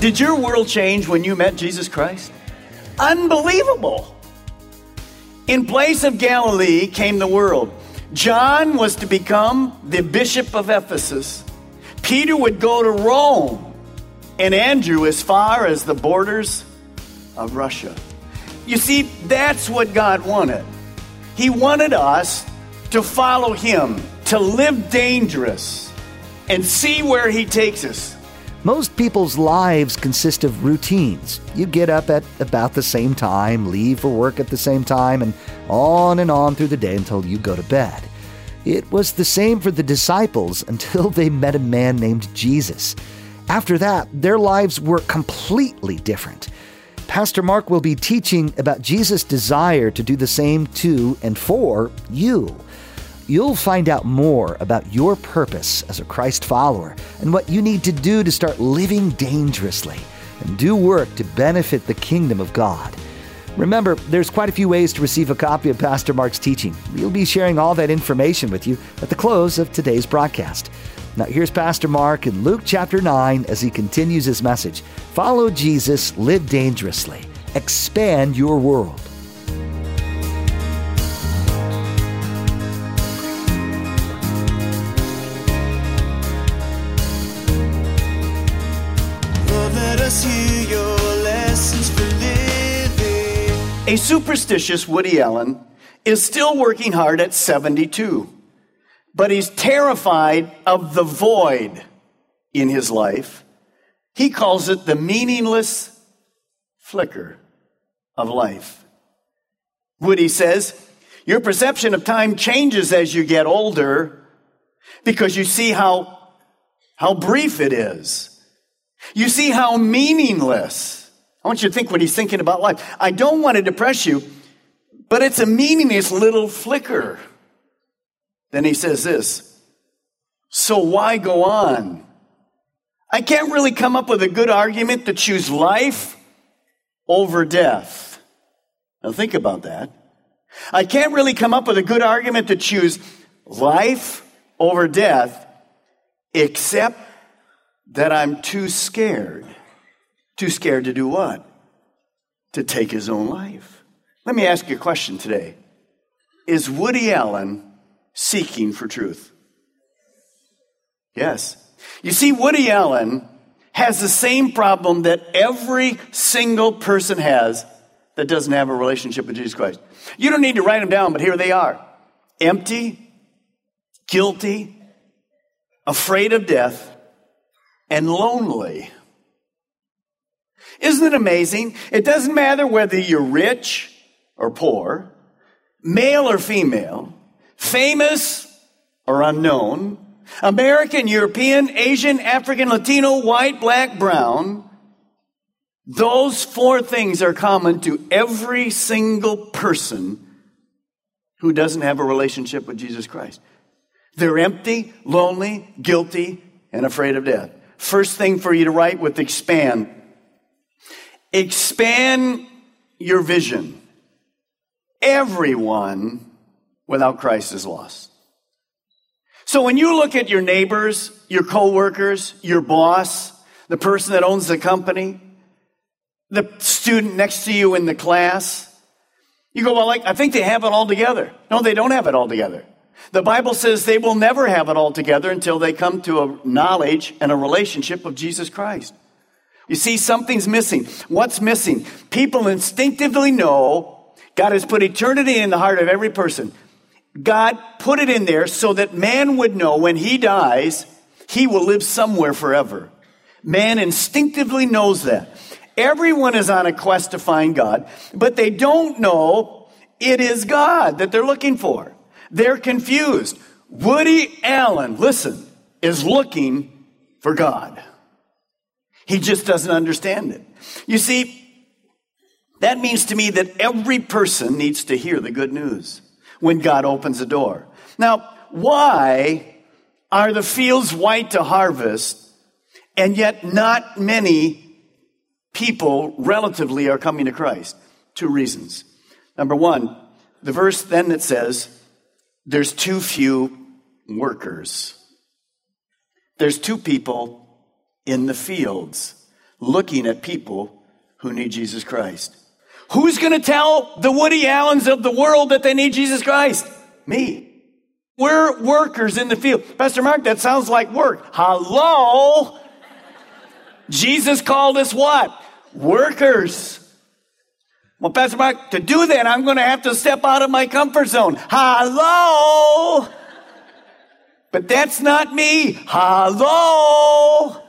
Did your world change when you met Jesus Christ? Unbelievable. In place of Galilee came the world. John was to become the bishop of Ephesus. Peter would go to Rome, and Andrew as far as the borders of Russia. You see, that's what God wanted. He wanted us to follow Him, to live dangerous, and see where He takes us. Most people's lives consist of routines. You get up at about the same time, leave for work at the same time, and on and on through the day until you go to bed. It was the same for the disciples until they met a man named Jesus. After that, their lives were completely different. Pastor Mark will be teaching about Jesus' desire to do the same to and for you. You'll find out more about your purpose as a Christ follower and what you need to do to start living dangerously and do work to benefit the kingdom of God. Remember, there's quite a few ways to receive a copy of Pastor Mark's teaching. We'll be sharing all that information with you at the close of today's broadcast. Now, here's Pastor Mark in Luke chapter 9 as he continues his message Follow Jesus, live dangerously, expand your world. A superstitious Woody Allen is still working hard at 72, but he's terrified of the void in his life. He calls it the meaningless flicker of life. Woody says, Your perception of time changes as you get older because you see how, how brief it is. You see how meaningless. I want you to think what he's thinking about life. I don't want to depress you, but it's a meaningless little flicker. Then he says this So why go on? I can't really come up with a good argument to choose life over death. Now think about that. I can't really come up with a good argument to choose life over death, except that I'm too scared. Too scared to do what? To take his own life. Let me ask you a question today. Is Woody Allen seeking for truth? Yes. You see, Woody Allen has the same problem that every single person has that doesn't have a relationship with Jesus Christ. You don't need to write them down, but here they are empty, guilty, afraid of death, and lonely. Isn't it amazing? It doesn't matter whether you're rich or poor, male or female, famous or unknown, American, European, Asian, African, Latino, white, black, brown. Those four things are common to every single person who doesn't have a relationship with Jesus Christ. They're empty, lonely, guilty, and afraid of death. First thing for you to write with expand. Expand your vision. Everyone without Christ is lost. So when you look at your neighbors, your coworkers, your boss, the person that owns the company, the student next to you in the class, you go, well, like, I think they have it all together. No, they don't have it all together. The Bible says they will never have it all together until they come to a knowledge and a relationship of Jesus Christ. You see, something's missing. What's missing? People instinctively know God has put eternity in the heart of every person. God put it in there so that man would know when he dies, he will live somewhere forever. Man instinctively knows that. Everyone is on a quest to find God, but they don't know it is God that they're looking for. They're confused. Woody Allen, listen, is looking for God. He just doesn't understand it. You see, that means to me that every person needs to hear the good news when God opens the door. Now, why are the fields white to harvest and yet not many people relatively are coming to Christ? Two reasons. Number one, the verse then that says, there's too few workers. There's two people in the fields looking at people who need Jesus Christ. Who's going to tell the Woody Allens of the world that they need Jesus Christ? Me. We're workers in the field. Pastor Mark, that sounds like work. Hello? Jesus called us what? Workers. Well, Pastor Mark, to do that, I'm going to have to step out of my comfort zone. Hello? But that's not me. Hello?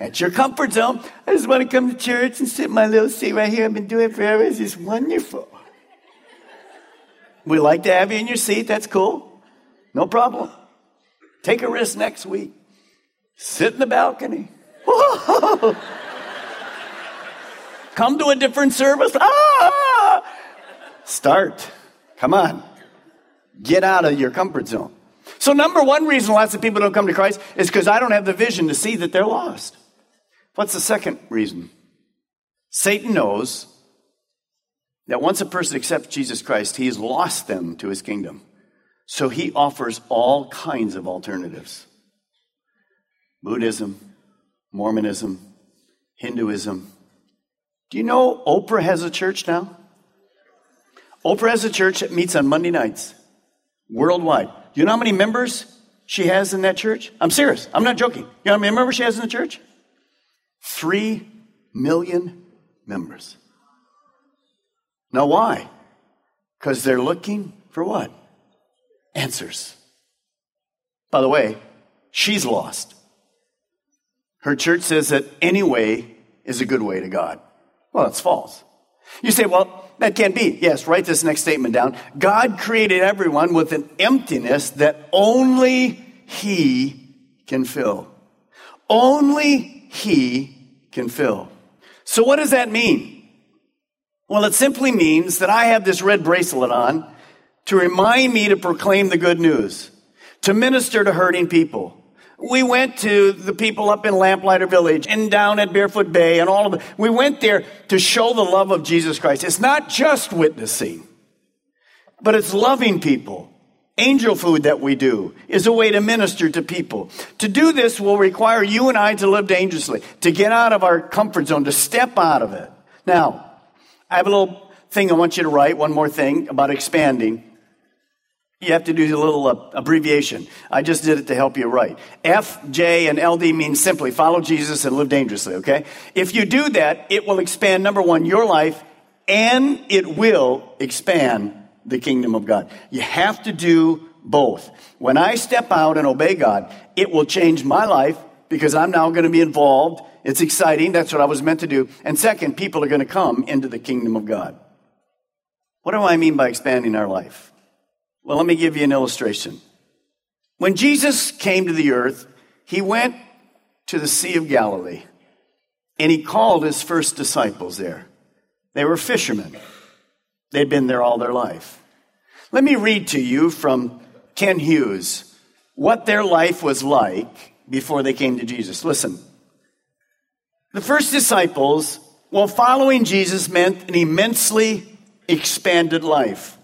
That's your comfort zone. I just want to come to church and sit in my little seat right here. I've been doing it forever. It's just wonderful. We like to have you in your seat. That's cool. No problem. Take a risk next week. Sit in the balcony. Come to a different service. Ah! Start. Come on. Get out of your comfort zone. So, number one reason lots of people don't come to Christ is because I don't have the vision to see that they're lost. What's the second reason? Satan knows that once a person accepts Jesus Christ, he has lost them to his kingdom. So he offers all kinds of alternatives Buddhism, Mormonism, Hinduism. Do you know Oprah has a church now? Oprah has a church that meets on Monday nights worldwide. Do you know how many members she has in that church? I'm serious. I'm not joking. You know how many members she has in the church? Three million members. Now, why? Because they're looking for what? Answers. By the way, she's lost. Her church says that any way is a good way to God. Well, that's false. You say, well, that can't be. Yes, write this next statement down. God created everyone with an emptiness that only He can fill. Only he can fill. So, what does that mean? Well, it simply means that I have this red bracelet on to remind me to proclaim the good news, to minister to hurting people. We went to the people up in Lamplighter Village and down at Barefoot Bay and all of it. We went there to show the love of Jesus Christ. It's not just witnessing, but it's loving people angel food that we do is a way to minister to people. To do this will require you and I to live dangerously, to get out of our comfort zone, to step out of it. Now, I have a little thing I want you to write, one more thing about expanding. You have to do a little uh, abbreviation. I just did it to help you write. F, J, and LD means simply follow Jesus and live dangerously, okay? If you do that, it will expand, number one, your life, and it will expand the kingdom of God. You have to do both. When I step out and obey God, it will change my life because I'm now going to be involved. It's exciting. That's what I was meant to do. And second, people are going to come into the kingdom of God. What do I mean by expanding our life? Well, let me give you an illustration. When Jesus came to the earth, he went to the Sea of Galilee and he called his first disciples there. They were fishermen. They'd been there all their life. Let me read to you from Ken Hughes what their life was like before they came to Jesus. Listen. The first disciples, while following Jesus, meant an immensely expanded life.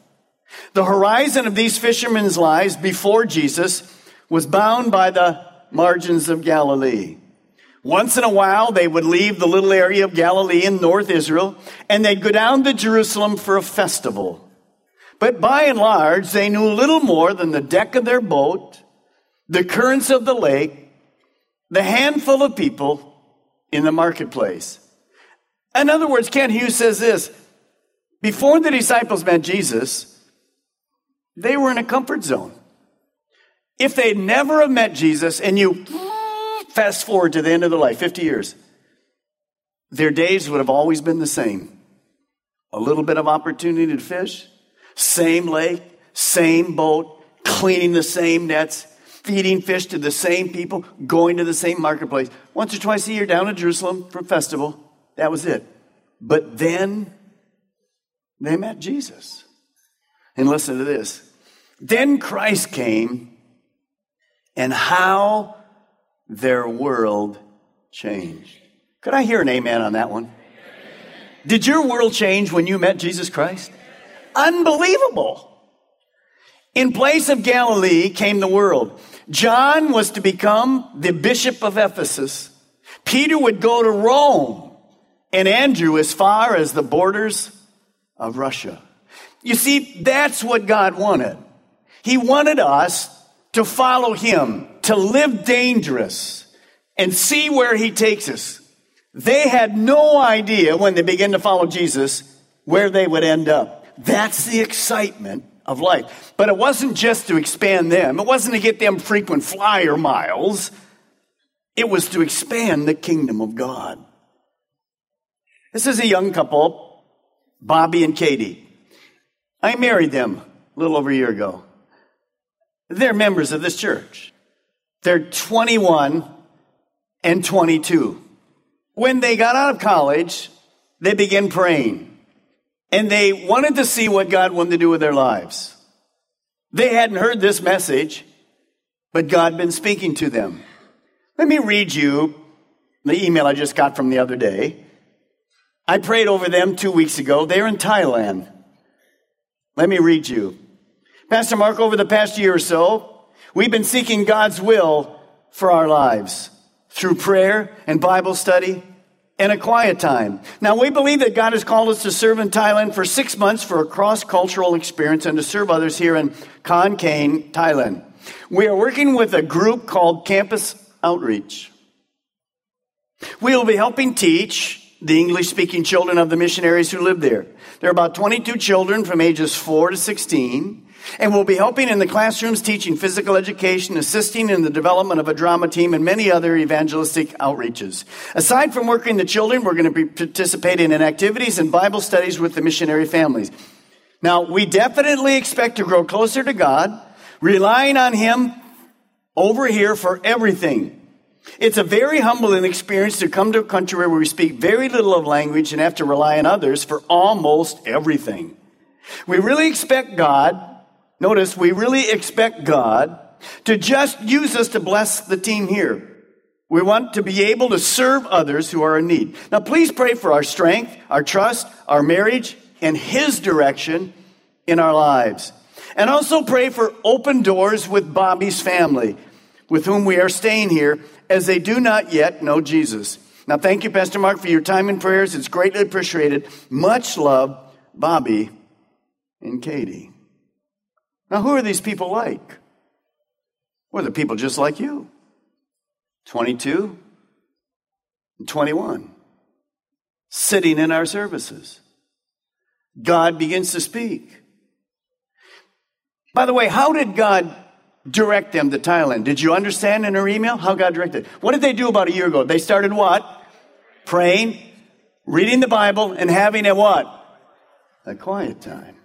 The horizon of these fishermen's lives before Jesus was bound by the margins of Galilee. Once in a while, they would leave the little area of Galilee in North Israel and they'd go down to Jerusalem for a festival. But by and large, they knew little more than the deck of their boat, the currents of the lake, the handful of people in the marketplace. In other words, Ken Hughes says this before the disciples met Jesus, they were in a comfort zone. If they'd never have met Jesus and you Fast forward to the end of their life, 50 years. their days would have always been the same. A little bit of opportunity to fish, same lake, same boat, cleaning the same nets, feeding fish to the same people, going to the same marketplace. Once or twice a year down to Jerusalem for festival. That was it. But then they met Jesus. And listen to this. Then Christ came, and how their world changed. Could I hear an amen on that one? Did your world change when you met Jesus Christ? Unbelievable. In place of Galilee came the world. John was to become the bishop of Ephesus. Peter would go to Rome and Andrew as far as the borders of Russia. You see, that's what God wanted. He wanted us to follow him, to live dangerous and see where he takes us. They had no idea when they began to follow Jesus where they would end up. That's the excitement of life. But it wasn't just to expand them, it wasn't to get them frequent flyer miles, it was to expand the kingdom of God. This is a young couple, Bobby and Katie. I married them a little over a year ago. They're members of this church. They're 21 and 22. When they got out of college, they began praying and they wanted to see what God wanted to do with their lives. They hadn't heard this message, but God had been speaking to them. Let me read you the email I just got from the other day. I prayed over them two weeks ago. They're in Thailand. Let me read you. Pastor Mark, over the past year or so, we've been seeking God's will for our lives through prayer and Bible study and a quiet time. Now, we believe that God has called us to serve in Thailand for six months for a cross cultural experience and to serve others here in Khon Kaen, Thailand. We are working with a group called Campus Outreach. We will be helping teach the English speaking children of the missionaries who live there. There are about 22 children from ages 4 to 16. And we'll be helping in the classrooms, teaching physical education, assisting in the development of a drama team, and many other evangelistic outreaches. Aside from working the children, we're going to be participating in activities and Bible studies with the missionary families. Now, we definitely expect to grow closer to God, relying on Him over here for everything. It's a very humbling experience to come to a country where we speak very little of language and have to rely on others for almost everything. We really expect God Notice we really expect God to just use us to bless the team here. We want to be able to serve others who are in need. Now, please pray for our strength, our trust, our marriage, and His direction in our lives. And also pray for open doors with Bobby's family, with whom we are staying here, as they do not yet know Jesus. Now, thank you, Pastor Mark, for your time and prayers. It's greatly appreciated. Much love, Bobby and Katie. Now, who are these people like? Well, they're people just like you 22 and 21, sitting in our services. God begins to speak. By the way, how did God direct them to Thailand? Did you understand in her email how God directed? What did they do about a year ago? They started what? Praying, reading the Bible, and having a what? A quiet time.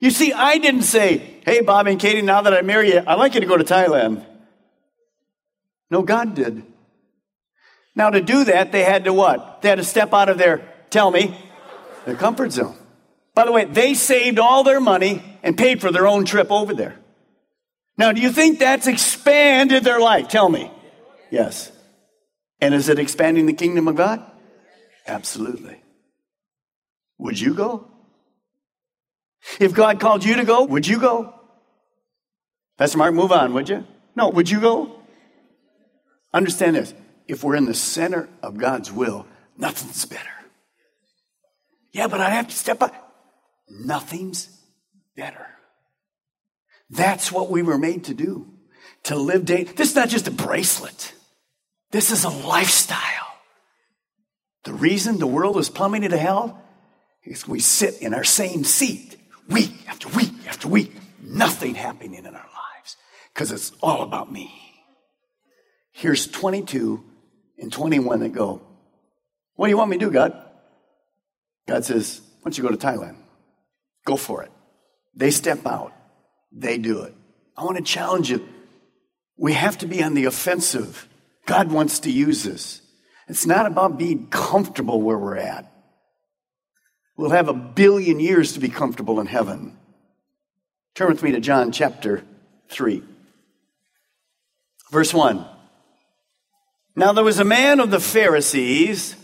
You see, I didn't say, hey, Bob and Katie, now that I marry you, I'd like you to go to Thailand. No, God did. Now, to do that, they had to what? They had to step out of their, tell me, their comfort zone. By the way, they saved all their money and paid for their own trip over there. Now, do you think that's expanded their life? Tell me. Yes. And is it expanding the kingdom of God? Absolutely. Would you go? If God called you to go, would you go? Pastor Mark, move on, would you? No, would you go? Understand this. If we're in the center of God's will, nothing's better. Yeah, but I have to step up. Nothing's better. That's what we were made to do. To live day. This is not just a bracelet. This is a lifestyle. The reason the world is plummeting to hell is we sit in our same seat week after week after week, nothing happening in our lives because it's all about me. Here's 22 and 21 that go, What do you want me to do, God? God says, Why don't you go to Thailand? Go for it. They step out, they do it. I want to challenge you. We have to be on the offensive. God wants to use us. It's not about being comfortable where we're at. We'll have a billion years to be comfortable in heaven. Turn with me to John chapter 3, verse 1. Now there was a man of the Pharisees,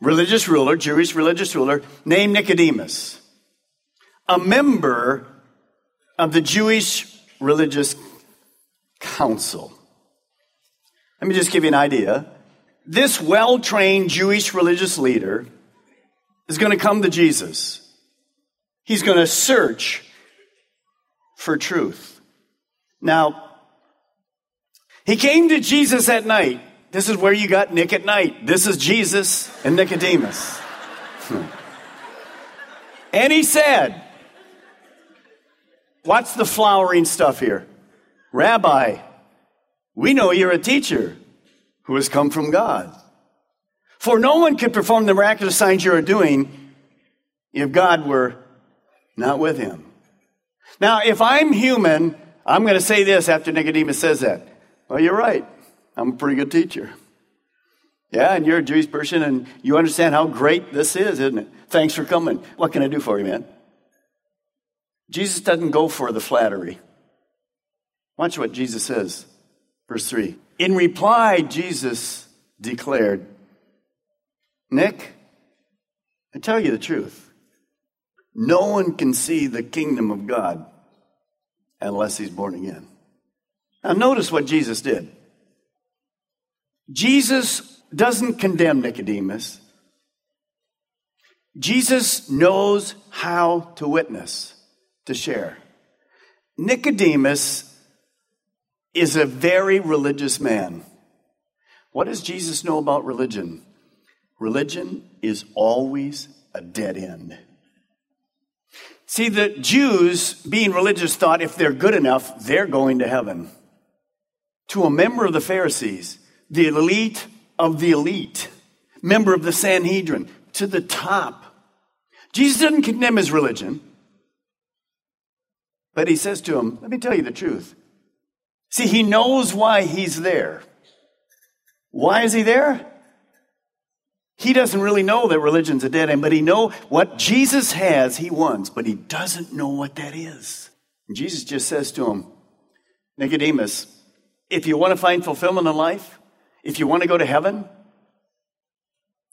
religious ruler, Jewish religious ruler, named Nicodemus, a member of the Jewish religious council. Let me just give you an idea. This well trained Jewish religious leader is going to come to Jesus. He's going to search for truth. Now, he came to Jesus at night. This is where you got Nick at night. This is Jesus and Nicodemus. Hmm. and he said, What's the flowering stuff here? Rabbi, we know you're a teacher who has come from God. For no one could perform the miraculous signs you are doing if God were not with him. Now, if I'm human, I'm going to say this after Nicodemus says that. Well, you're right. I'm a pretty good teacher. Yeah, and you're a Jewish person and you understand how great this is, isn't it? Thanks for coming. What can I do for you, man? Jesus doesn't go for the flattery. Watch what Jesus says. Verse 3. In reply, Jesus declared, Nick, I tell you the truth. No one can see the kingdom of God unless he's born again. Now, notice what Jesus did. Jesus doesn't condemn Nicodemus. Jesus knows how to witness, to share. Nicodemus is a very religious man. What does Jesus know about religion? Religion is always a dead end. See, the Jews, being religious, thought if they're good enough, they're going to heaven. To a member of the Pharisees, the elite of the elite, member of the Sanhedrin, to the top. Jesus didn't condemn his religion, but he says to him, Let me tell you the truth. See, he knows why he's there. Why is he there? He doesn't really know that religion's a dead end, but he know what Jesus has, he wants, but he doesn't know what that is. And Jesus just says to him, Nicodemus, if you want to find fulfillment in life, if you want to go to heaven,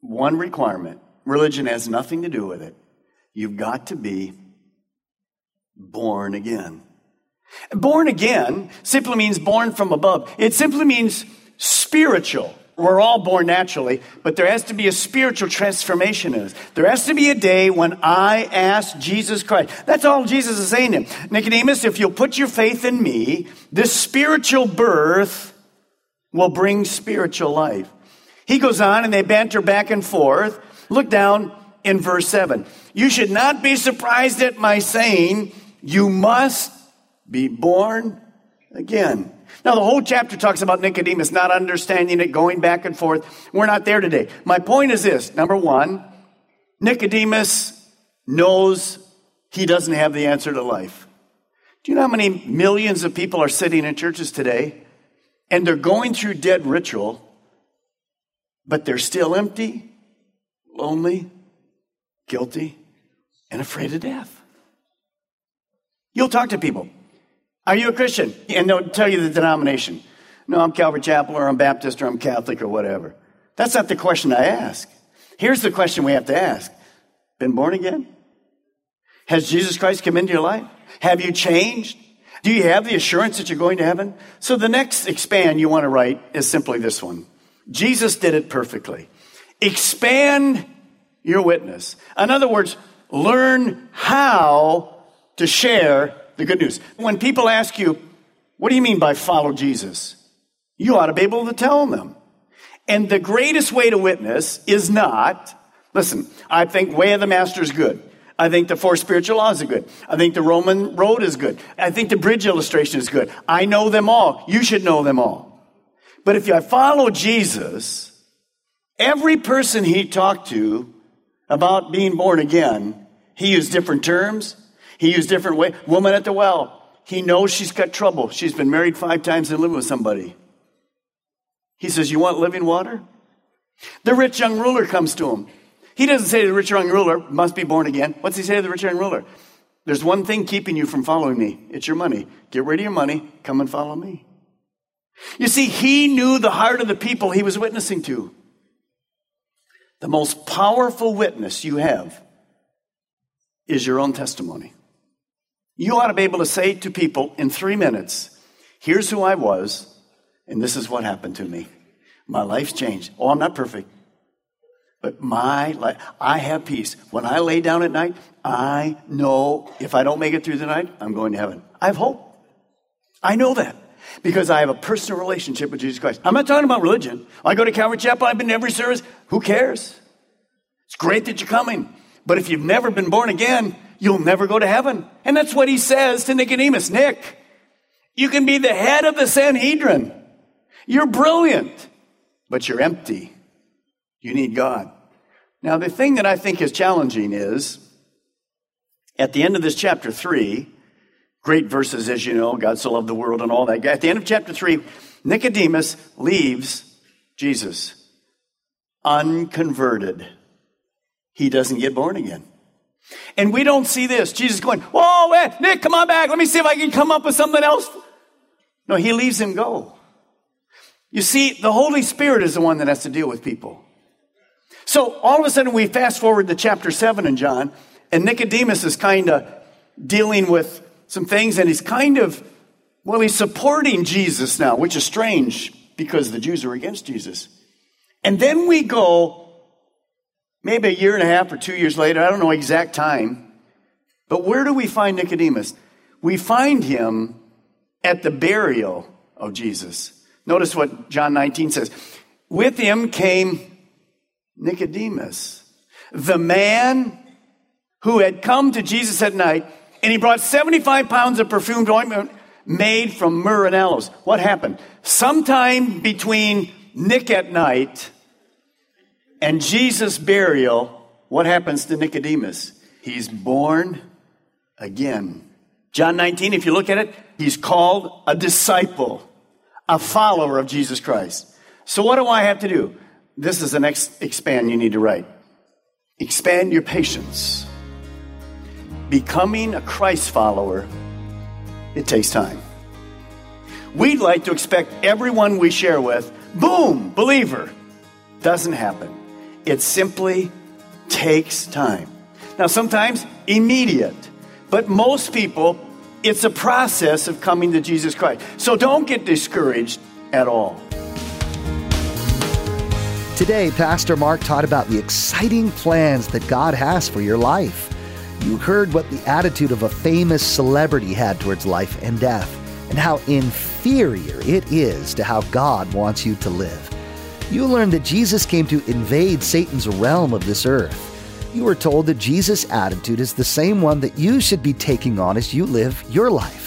one requirement. Religion has nothing to do with it. You've got to be born again. Born again simply means born from above. It simply means spiritual. We're all born naturally, but there has to be a spiritual transformation in us. There has to be a day when I ask Jesus Christ. That's all Jesus is saying to him. Nicodemus, if you'll put your faith in me, this spiritual birth will bring spiritual life. He goes on and they banter back and forth. Look down in verse 7. You should not be surprised at my saying, You must be born again. Now, the whole chapter talks about Nicodemus not understanding it, going back and forth. We're not there today. My point is this number one, Nicodemus knows he doesn't have the answer to life. Do you know how many millions of people are sitting in churches today and they're going through dead ritual, but they're still empty, lonely, guilty, and afraid of death? You'll talk to people. Are you a Christian? And they'll tell you the denomination. No, I'm Calvary Chapel or I'm Baptist or I'm Catholic or whatever. That's not the question I ask. Here's the question we have to ask Been born again? Has Jesus Christ come into your life? Have you changed? Do you have the assurance that you're going to heaven? So the next expand you want to write is simply this one Jesus did it perfectly. Expand your witness. In other words, learn how to share the good news. When people ask you, what do you mean by follow Jesus? You ought to be able to tell them. And the greatest way to witness is not, listen, I think way of the master is good. I think the four spiritual laws are good. I think the Roman road is good. I think the bridge illustration is good. I know them all. You should know them all. But if I follow Jesus, Every person he talked to about being born again, he used different terms. He used different way. Woman at the well, he knows she's got trouble. She's been married five times and living with somebody. He says, You want living water? The rich young ruler comes to him. He doesn't say to the rich young ruler, must be born again. What's he say to the rich young ruler? There's one thing keeping you from following me. It's your money. Get rid of your money. Come and follow me. You see, he knew the heart of the people he was witnessing to. The most powerful witness you have is your own testimony. You ought to be able to say to people in three minutes, here's who I was, and this is what happened to me. My life's changed. Oh, I'm not perfect. But my life, I have peace. When I lay down at night, I know if I don't make it through the night, I'm going to heaven. I have hope. I know that because I have a personal relationship with Jesus Christ. I'm not talking about religion. I go to Calvary Chapel, I've been to every service. Who cares? It's great that you're coming. But if you've never been born again, you'll never go to heaven. And that's what he says to Nicodemus Nick, you can be the head of the Sanhedrin. You're brilliant, but you're empty. You need God. Now, the thing that I think is challenging is at the end of this chapter 3, great verses, as you know, God so loved the world and all that. At the end of chapter 3, Nicodemus leaves Jesus unconverted. He doesn't get born again. And we don't see this. Jesus going, Whoa, man, Nick, come on back. Let me see if I can come up with something else. No, he leaves him go. You see, the Holy Spirit is the one that has to deal with people. So all of a sudden, we fast forward to chapter 7 in John, and Nicodemus is kind of dealing with some things, and he's kind of, well, he's supporting Jesus now, which is strange because the Jews are against Jesus. And then we go maybe a year and a half or two years later, I don't know exact time, but where do we find Nicodemus? We find him at the burial of Jesus. Notice what John 19 says. With him came Nicodemus, the man who had come to Jesus at night, and he brought 75 pounds of perfumed ointment made from myrrh and aloes. What happened? Sometime between Nick at night and Jesus' burial, what happens to Nicodemus? He's born again. John 19, if you look at it, he's called a disciple, a follower of Jesus Christ. So, what do I have to do? This is the next expand you need to write. Expand your patience. Becoming a Christ follower, it takes time. We'd like to expect everyone we share with, boom, believer. Doesn't happen. It simply takes time. Now, sometimes immediate, but most people, it's a process of coming to Jesus Christ. So don't get discouraged at all. Today, Pastor Mark taught about the exciting plans that God has for your life. You heard what the attitude of a famous celebrity had towards life and death, and how inferior it is to how God wants you to live. You learned that Jesus came to invade Satan's realm of this earth. You were told that Jesus' attitude is the same one that you should be taking on as you live your life.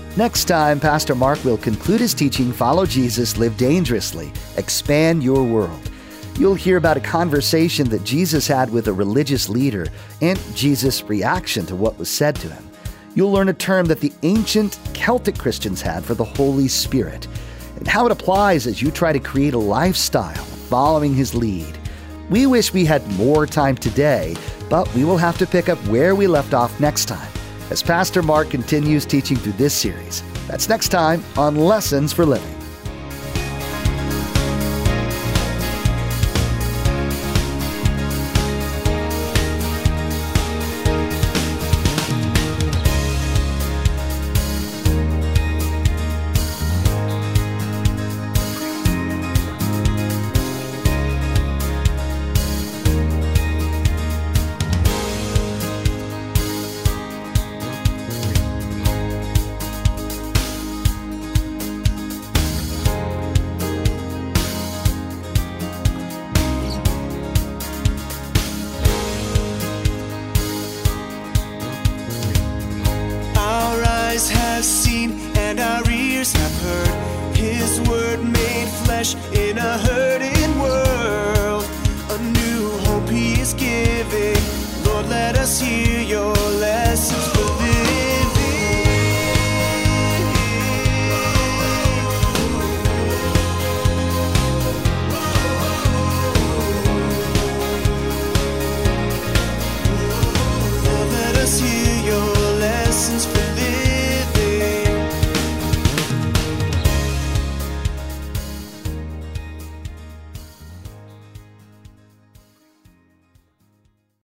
Next time, Pastor Mark will conclude his teaching Follow Jesus, Live Dangerously, Expand Your World. You'll hear about a conversation that Jesus had with a religious leader and Jesus' reaction to what was said to him. You'll learn a term that the ancient Celtic Christians had for the Holy Spirit and how it applies as you try to create a lifestyle following his lead. We wish we had more time today, but we will have to pick up where we left off next time as Pastor Mark continues teaching through this series. That's next time on Lessons for Living. Flesh in a herd